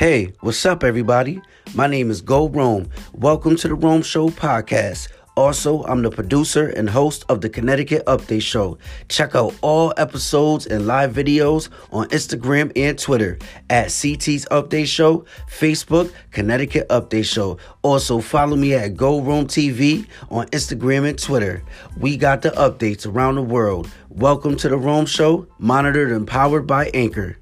Hey, what's up, everybody? My name is Go Rome. Welcome to the Rome Show podcast. Also, I'm the producer and host of the Connecticut Update Show. Check out all episodes and live videos on Instagram and Twitter at CT's Update Show, Facebook, Connecticut Update Show. Also, follow me at Go Rome TV on Instagram and Twitter. We got the updates around the world. Welcome to the Rome Show, monitored and powered by Anchor.